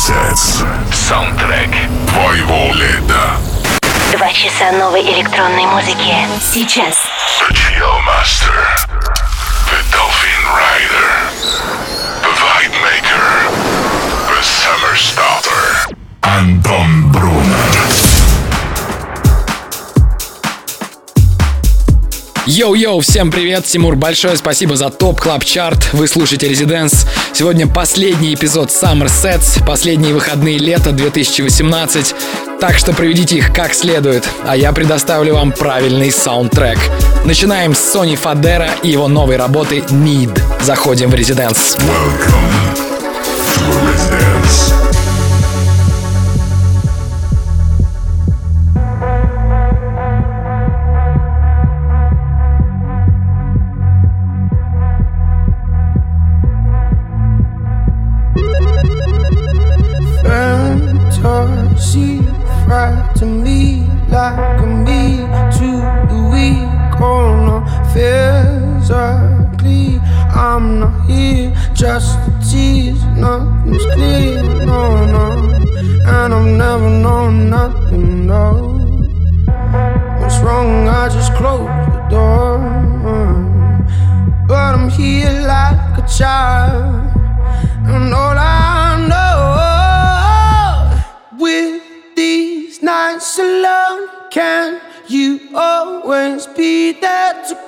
Sets. Саундтрек твоего лета. Два часа новой электронной музыки. Сейчас. The Chill Master. The Dolphin Rider. The Vibe Maker. The Summer Starter. Антон Брунер. Йоу-йоу, всем привет, Тимур, большое спасибо за Top Club Chart Вы слушаете Residence. Сегодня последний эпизод Summer Sets, последние выходные лета 2018. Так что проведите их как следует, а я предоставлю вам правильный саундтрек. Начинаем с Сони Фадера и его новой работы Need. Заходим в Резиденс. Welcome to Residence.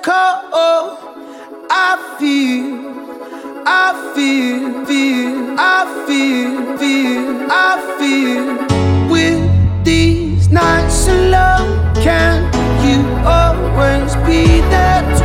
To call? Oh, I feel, I feel, feel, I feel, feel, I feel. With these nights alone, can you always be there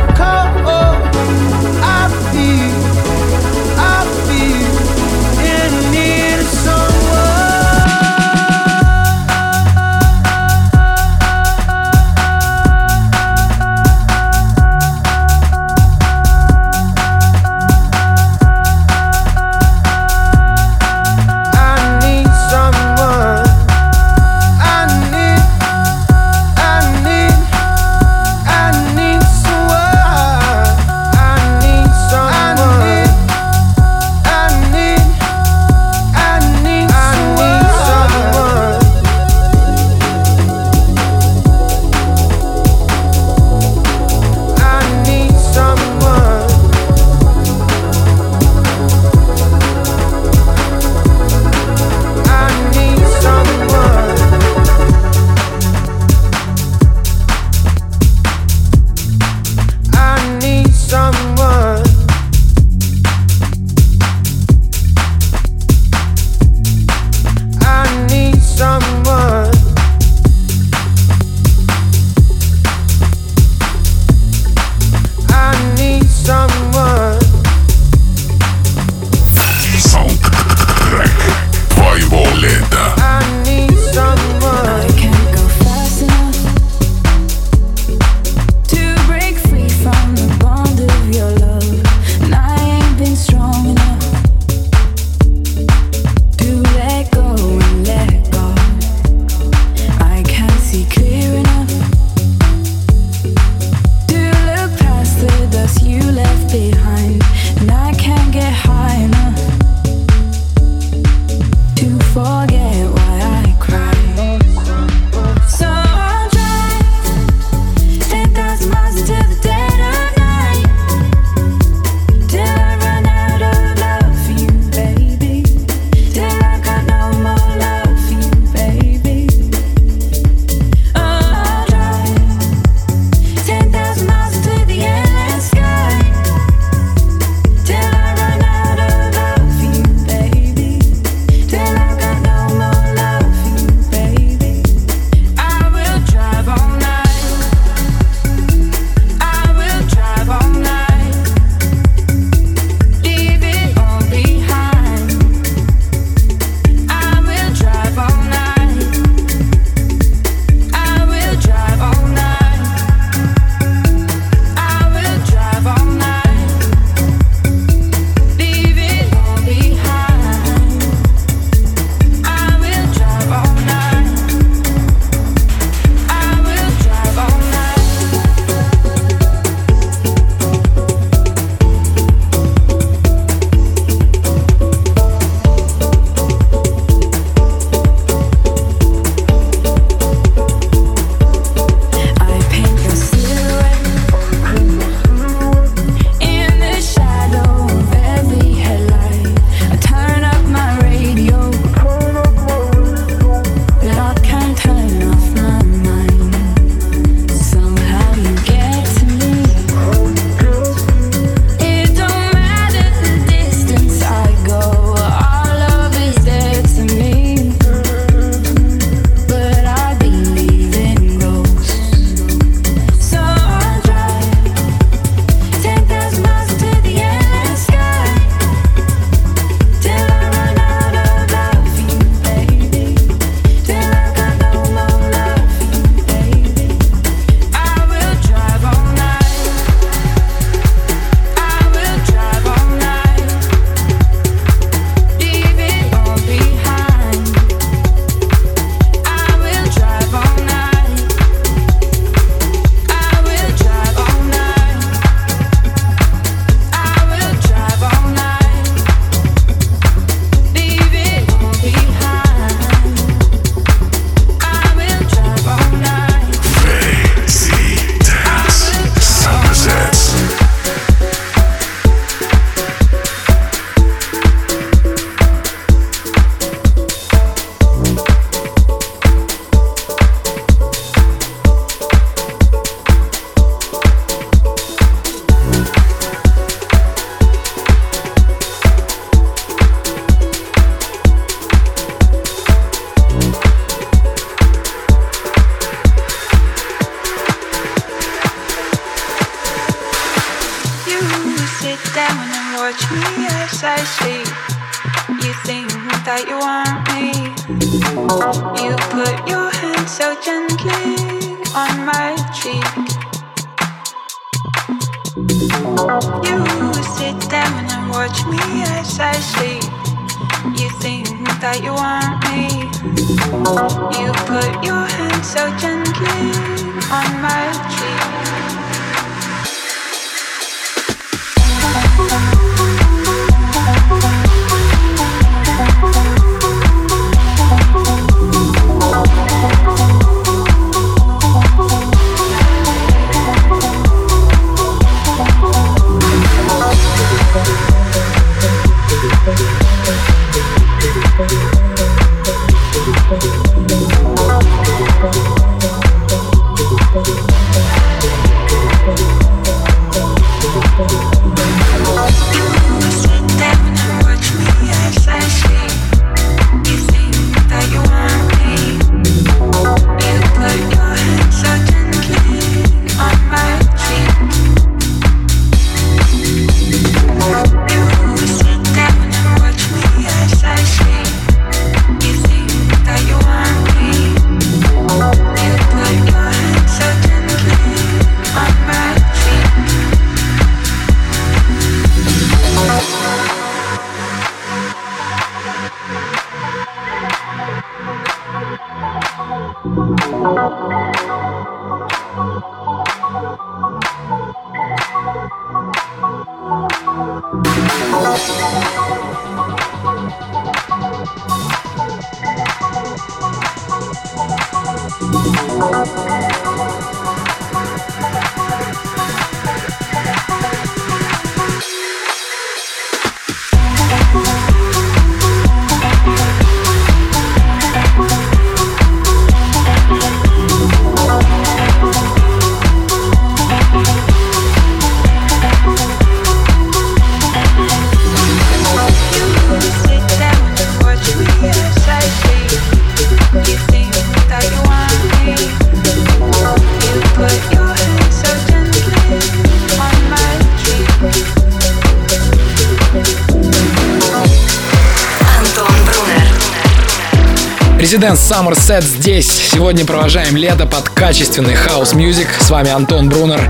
Residence Summer Set здесь. Сегодня провожаем лето под качественный хаос-мьюзик. С вами Антон Брунер.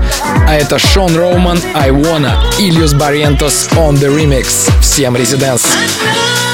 А это Шон Роуман, Wanna, Ильюс Барриентос on the Remix. Всем Residence. crates,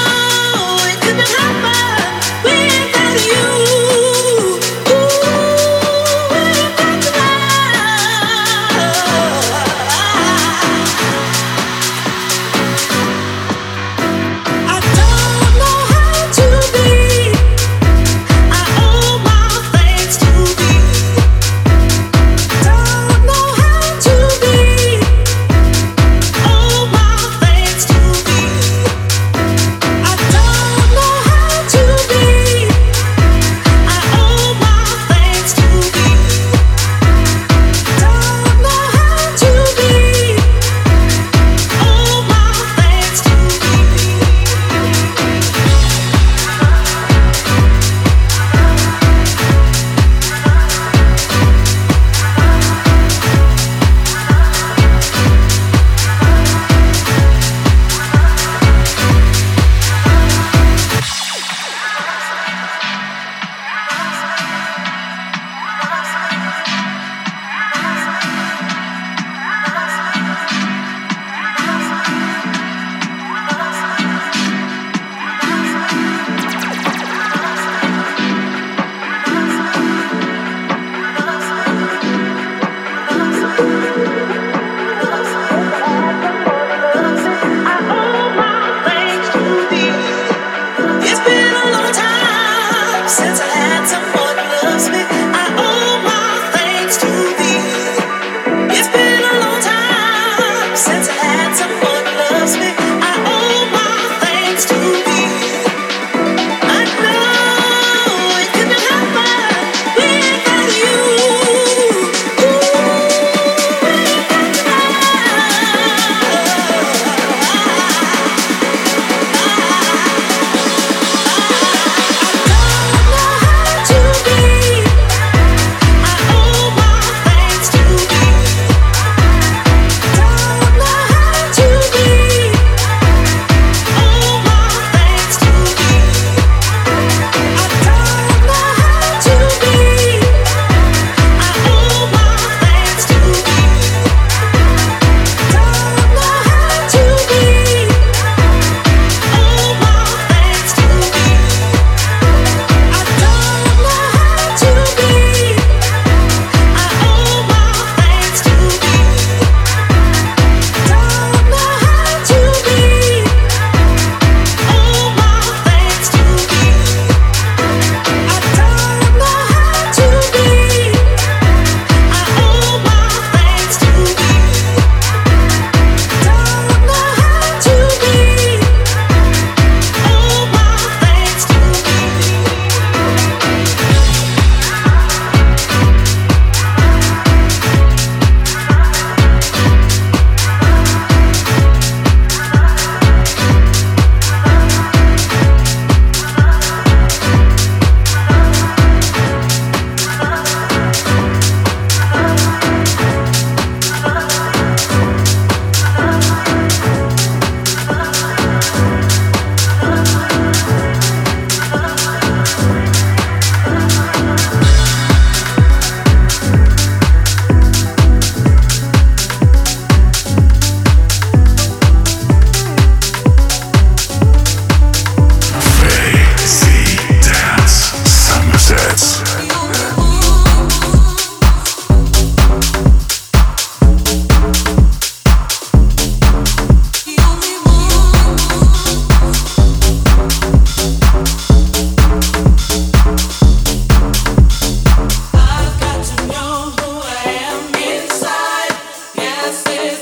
I said.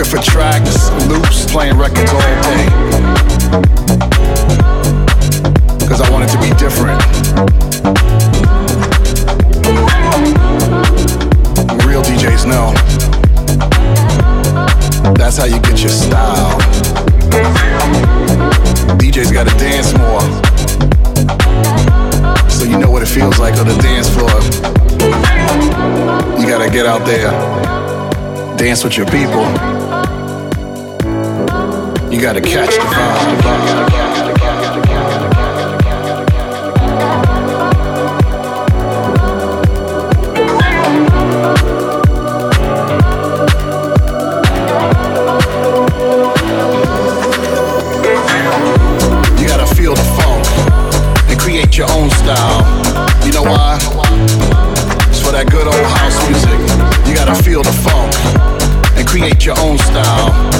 Looking for tracks, loops, playing records all day. Cause I want it to be different. Real DJs know. That's how you get your style. DJs gotta dance more. So you know what it feels like on the dance floor. You gotta get out there, dance with your people. You gotta catch the vibe. You gotta feel the funk and create your own style. You know why? It's for that good old house music. You gotta feel the funk and create your own style.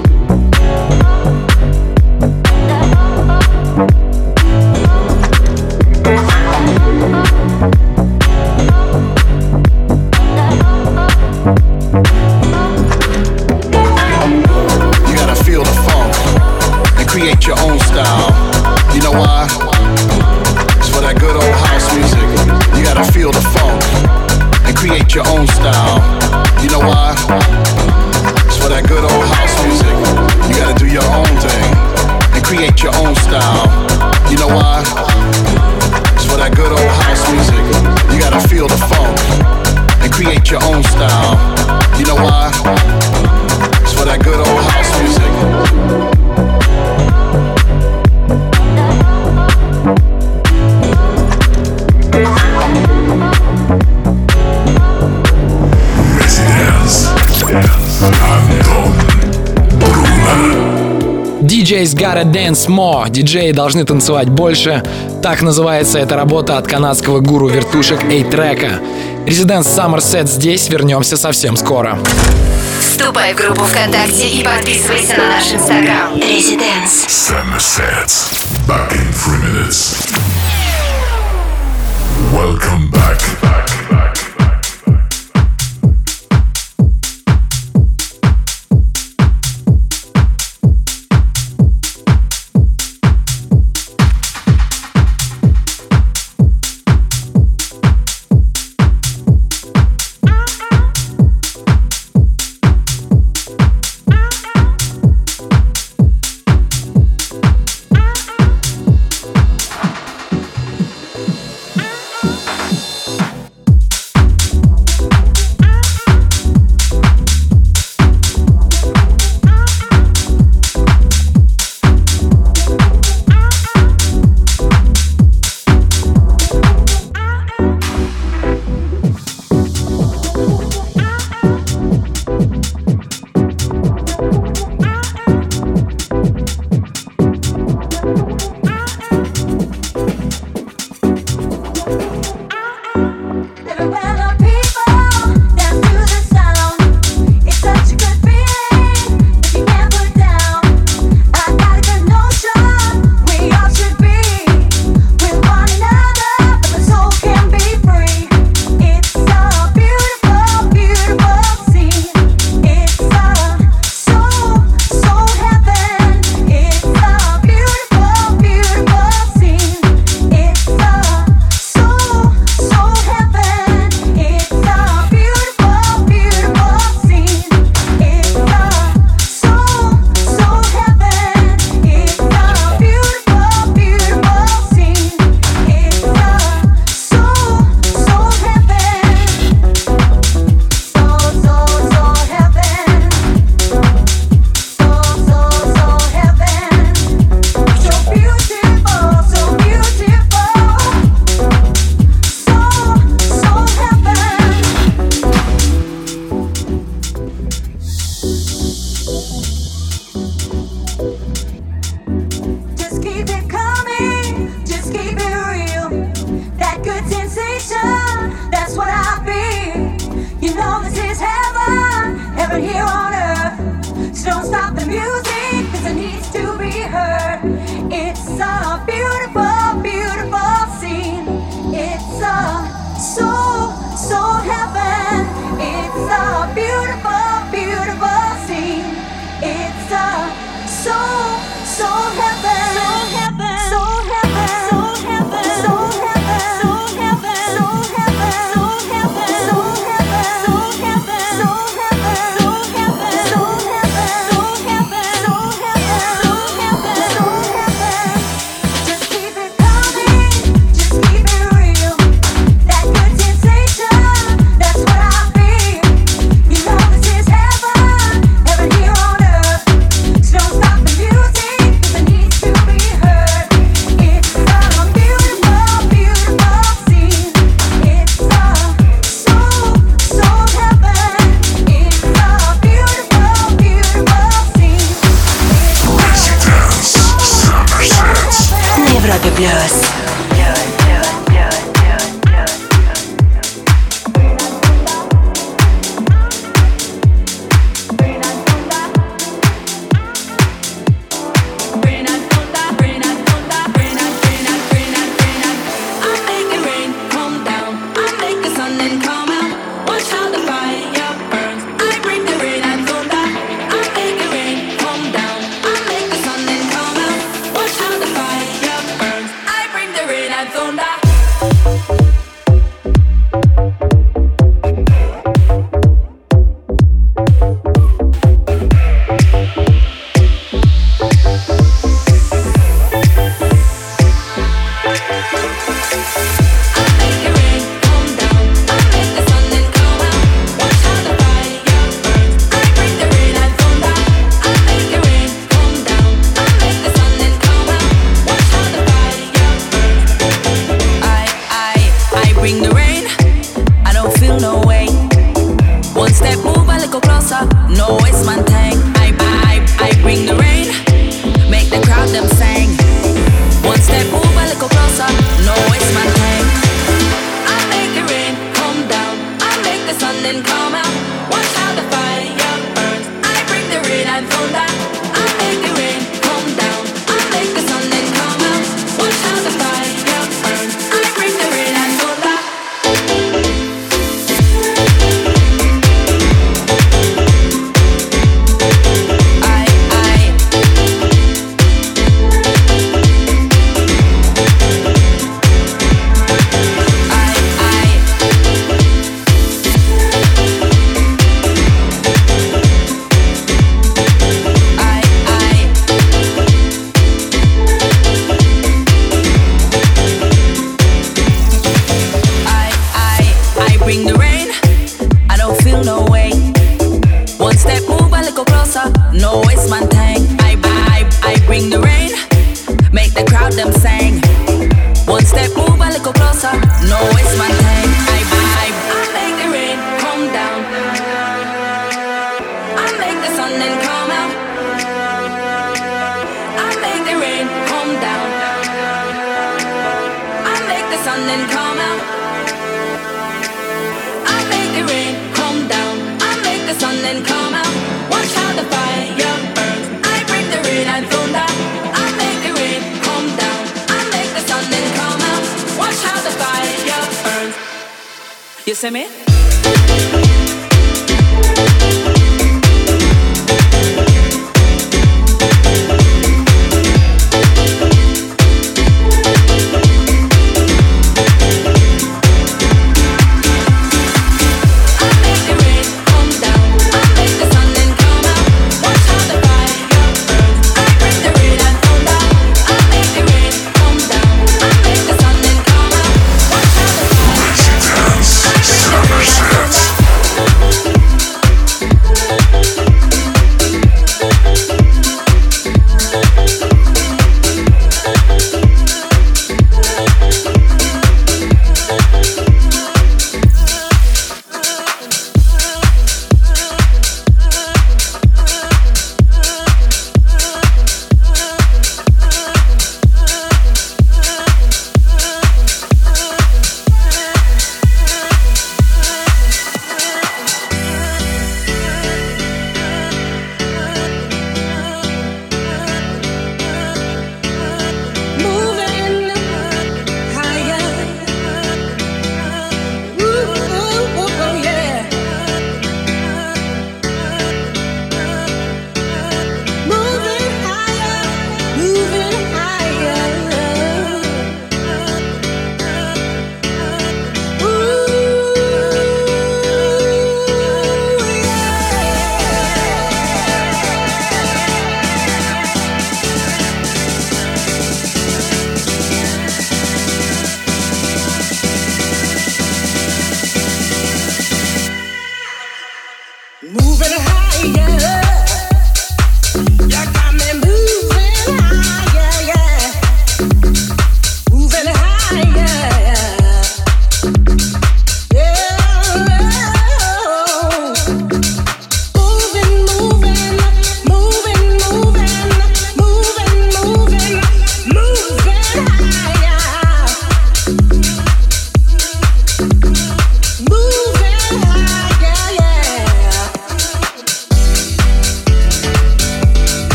DJ's Gotta Dance More. Диджеи должны танцевать больше. Так называется эта работа от канадского гуру вертушек A-трека. Резиденс Somerset здесь. Вернемся совсем скоро. Вступай в группу ВКонтакте и подписывайся на наш инстаграм. Резиденс. Sunsets. Back in three minutes. Welcome back.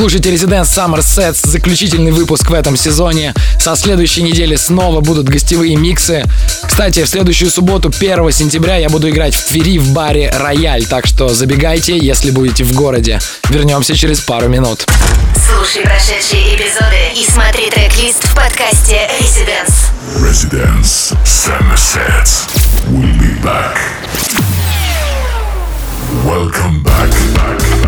Вы слушаете Residence Summer Sets, заключительный выпуск в этом сезоне. Со следующей недели снова будут гостевые миксы. Кстати, в следующую субботу, 1 сентября, я буду играть в Твери в баре «Рояль», так что забегайте, если будете в городе. Вернемся через пару минут. Слушай прошедшие эпизоды и смотри трек-лист в подкасте Residence. Residence Summer Sets. We'll be back. Welcome back, back.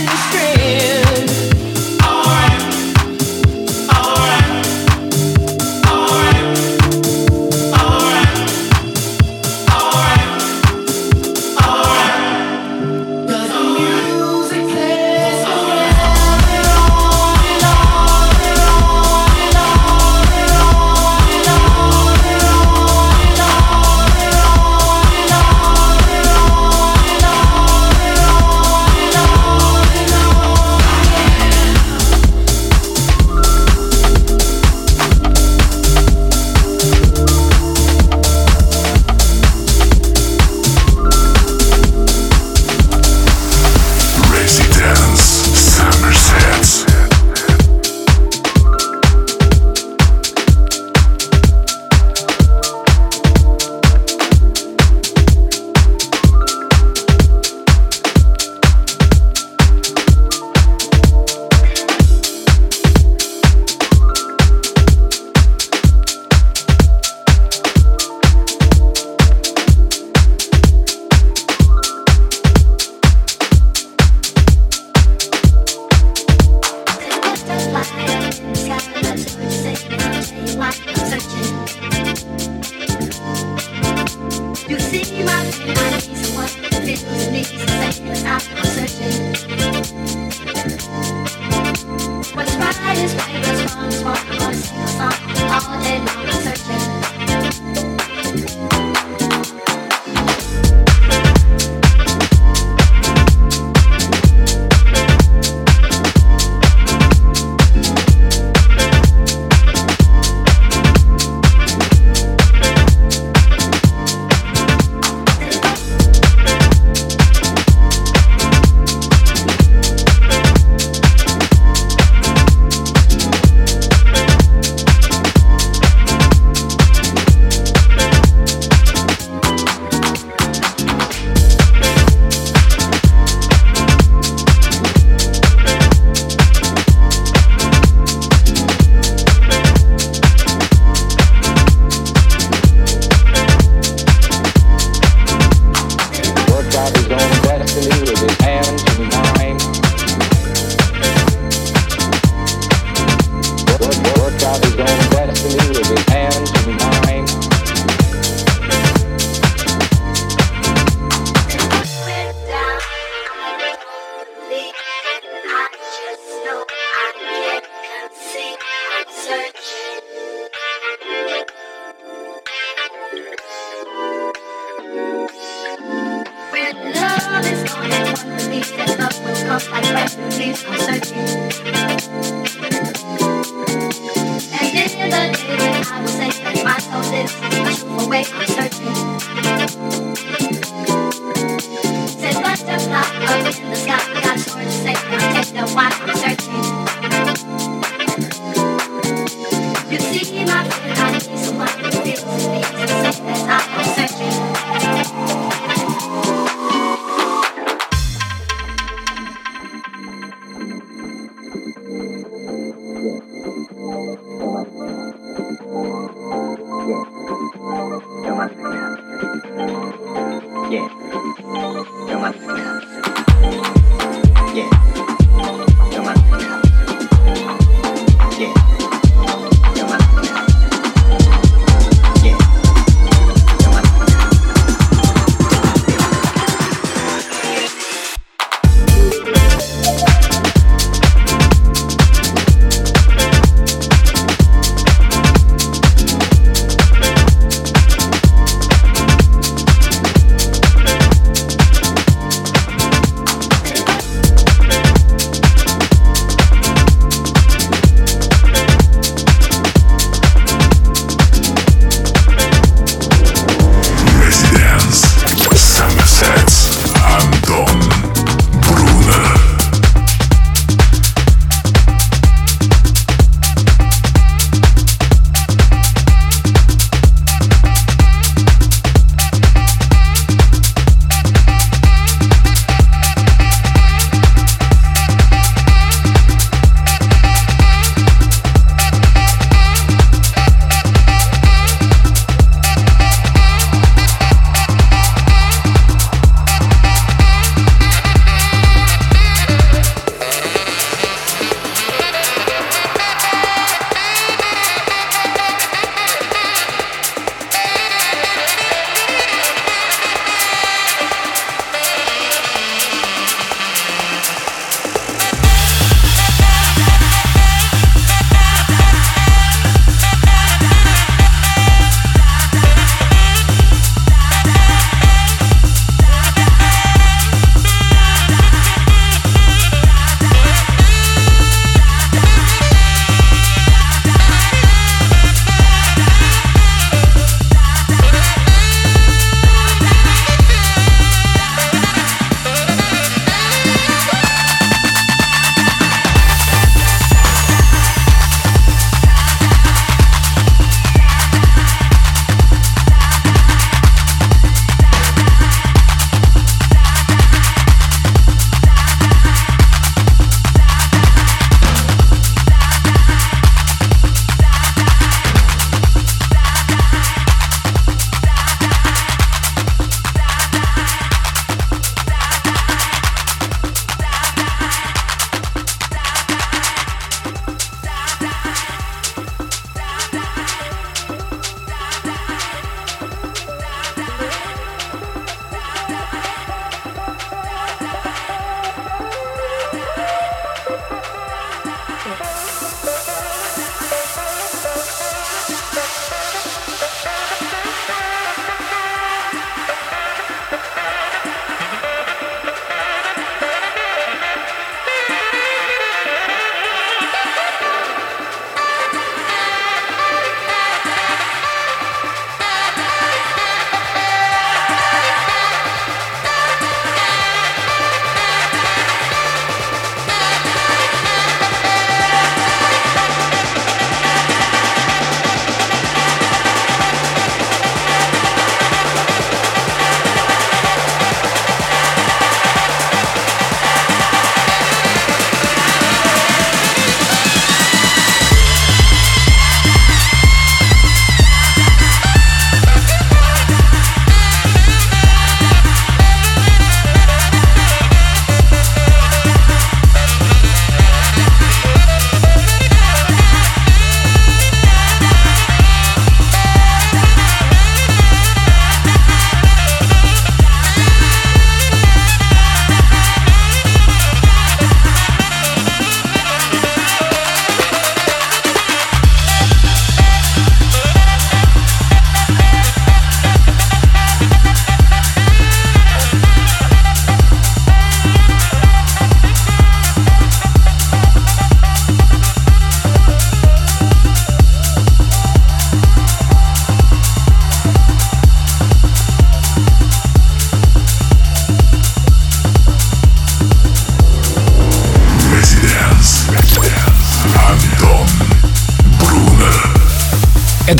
understand times my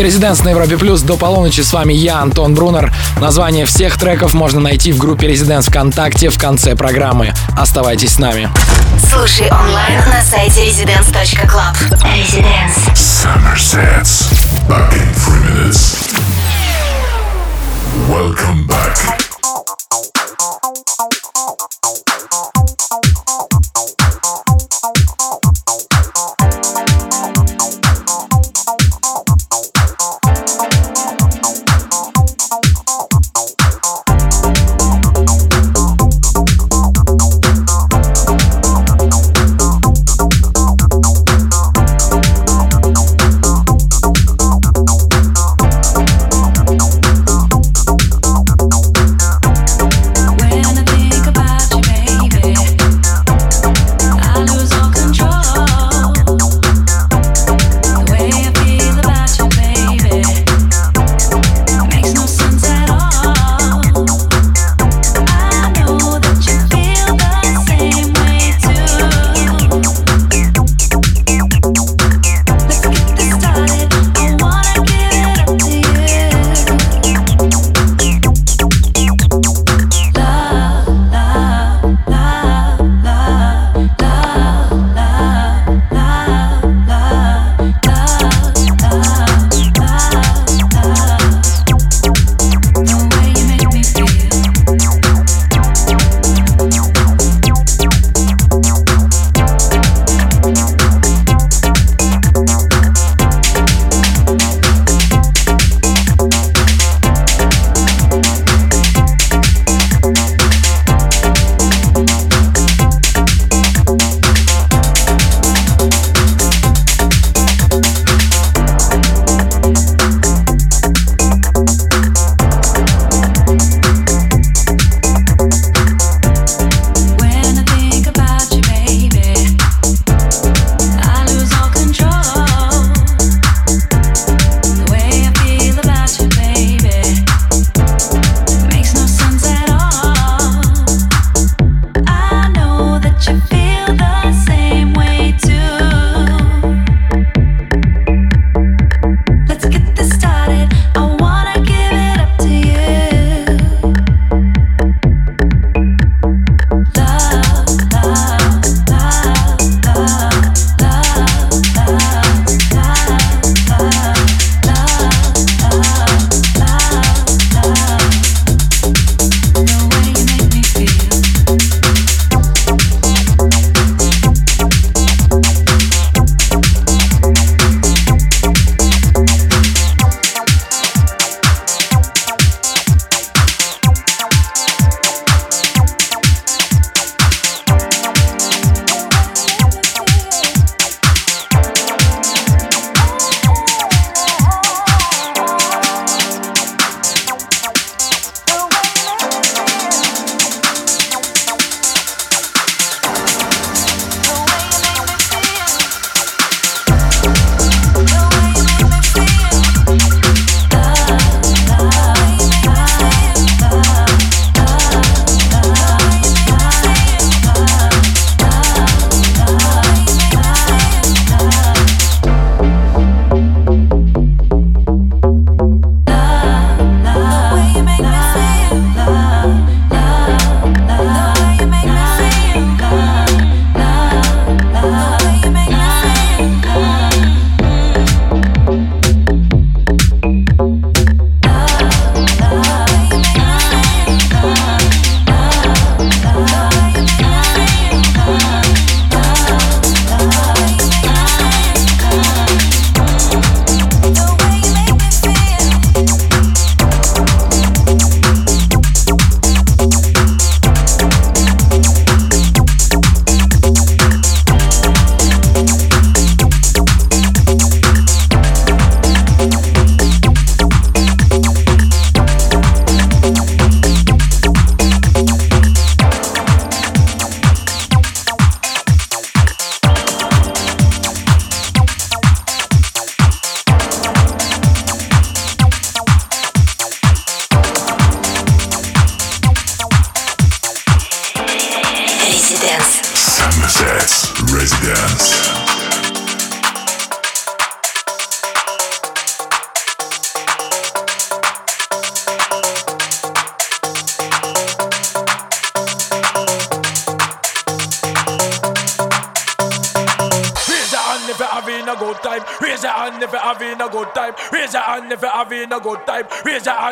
Это Резиденс на Европе Плюс. До полуночи с вами я, Антон Брунер. Название всех треков можно найти в группе Резиденс ВКонтакте в конце программы. Оставайтесь с нами. Слушай онлайн на сайте residence.club. Residence. Summer sets. Back in three minutes. Welcome back.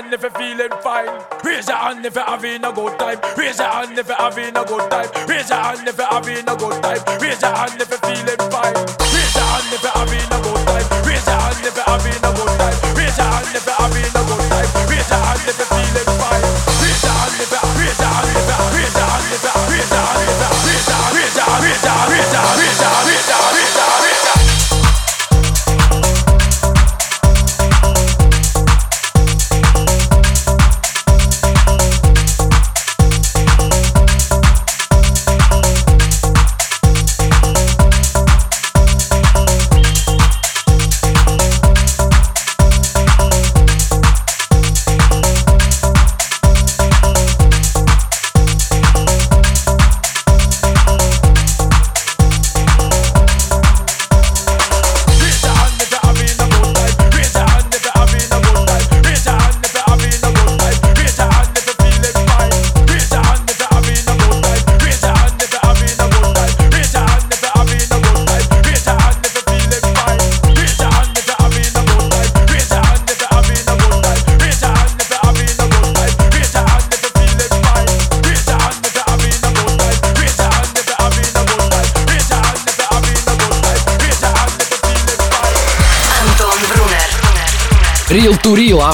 hand if you're feeling fine. Raise your hand if you're having a good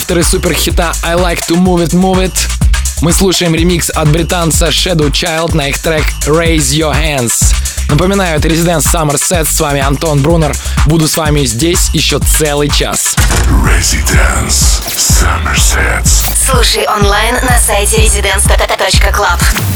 авторы суперхита «I Like To Move It, Move It». Мы слушаем ремикс от британца Shadow Child на их трек «Raise Your Hands». Напоминаю, это Residence Summer Set, с вами Антон Брунер. Буду с вами здесь еще целый час. Residence Summer Sets. Слушай онлайн на сайте residence.club.